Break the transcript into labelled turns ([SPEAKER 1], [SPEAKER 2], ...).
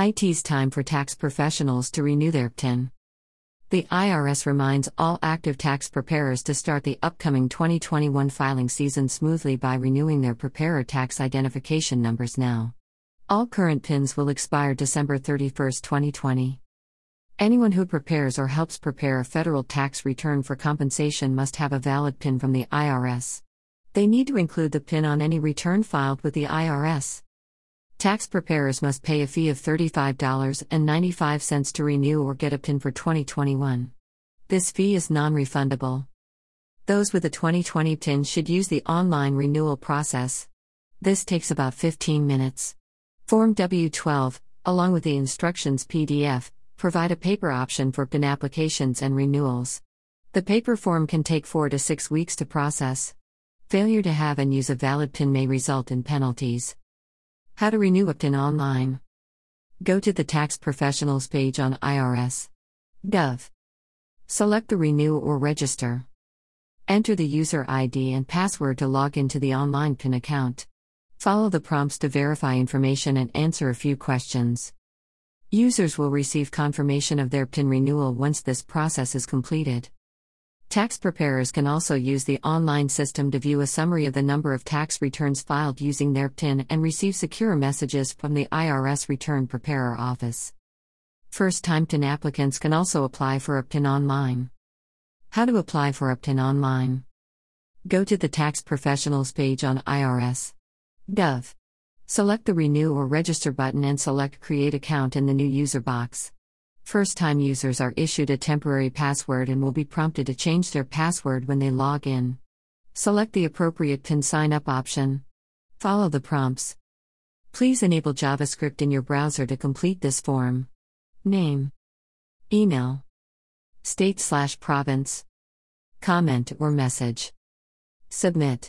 [SPEAKER 1] IT's time for tax professionals to renew their PTIN. The IRS reminds all active tax preparers to start the upcoming 2021 filing season smoothly by renewing their preparer tax identification numbers now. All current PTINs will expire December 31, 2020. Anyone who prepares or helps prepare a federal tax return for compensation must have a valid PTIN from the IRS. They need to include the PTIN on any return filed with the IRS. Tax preparers must pay a fee of $35.95 to renew or get a PTIN for 2021. This fee is non refundable. Those with a 2020 PTIN should use the online renewal process. This takes about 15 minutes. Form W 12, along with the instructions PDF, provide a paper option for PTIN applications and renewals. The paper form can take 4 to 6 weeks to process. Failure to have and use a valid PTIN may result in penalties. How to renew a PTIN online. Go to the Tax Professionals page on IRS.gov. Select the Renew or Register. Enter the user ID and password to log into the online PTIN account. Follow the prompts to verify information and answer a few questions. Users will receive confirmation of their PTIN renewal once this process is completed. Tax preparers can also use the online system to view a summary of the number of tax returns filed using their PTIN and receive secure messages from the IRS Return Preparer Office. First time PTIN applicants can also apply for a PTIN online. How to apply for a PTIN online? Go to the Tax Professionals page on IRS.gov. Select the Renew or Register button and select Create Account in the New User box. First time users are issued a temporary password and will be prompted to change their password when they log in. Select the appropriate PTIN sign up option. Follow the prompts. Please enable JavaScript in your browser to complete this form. Name, Email, State slash province, Comment or message. Submit.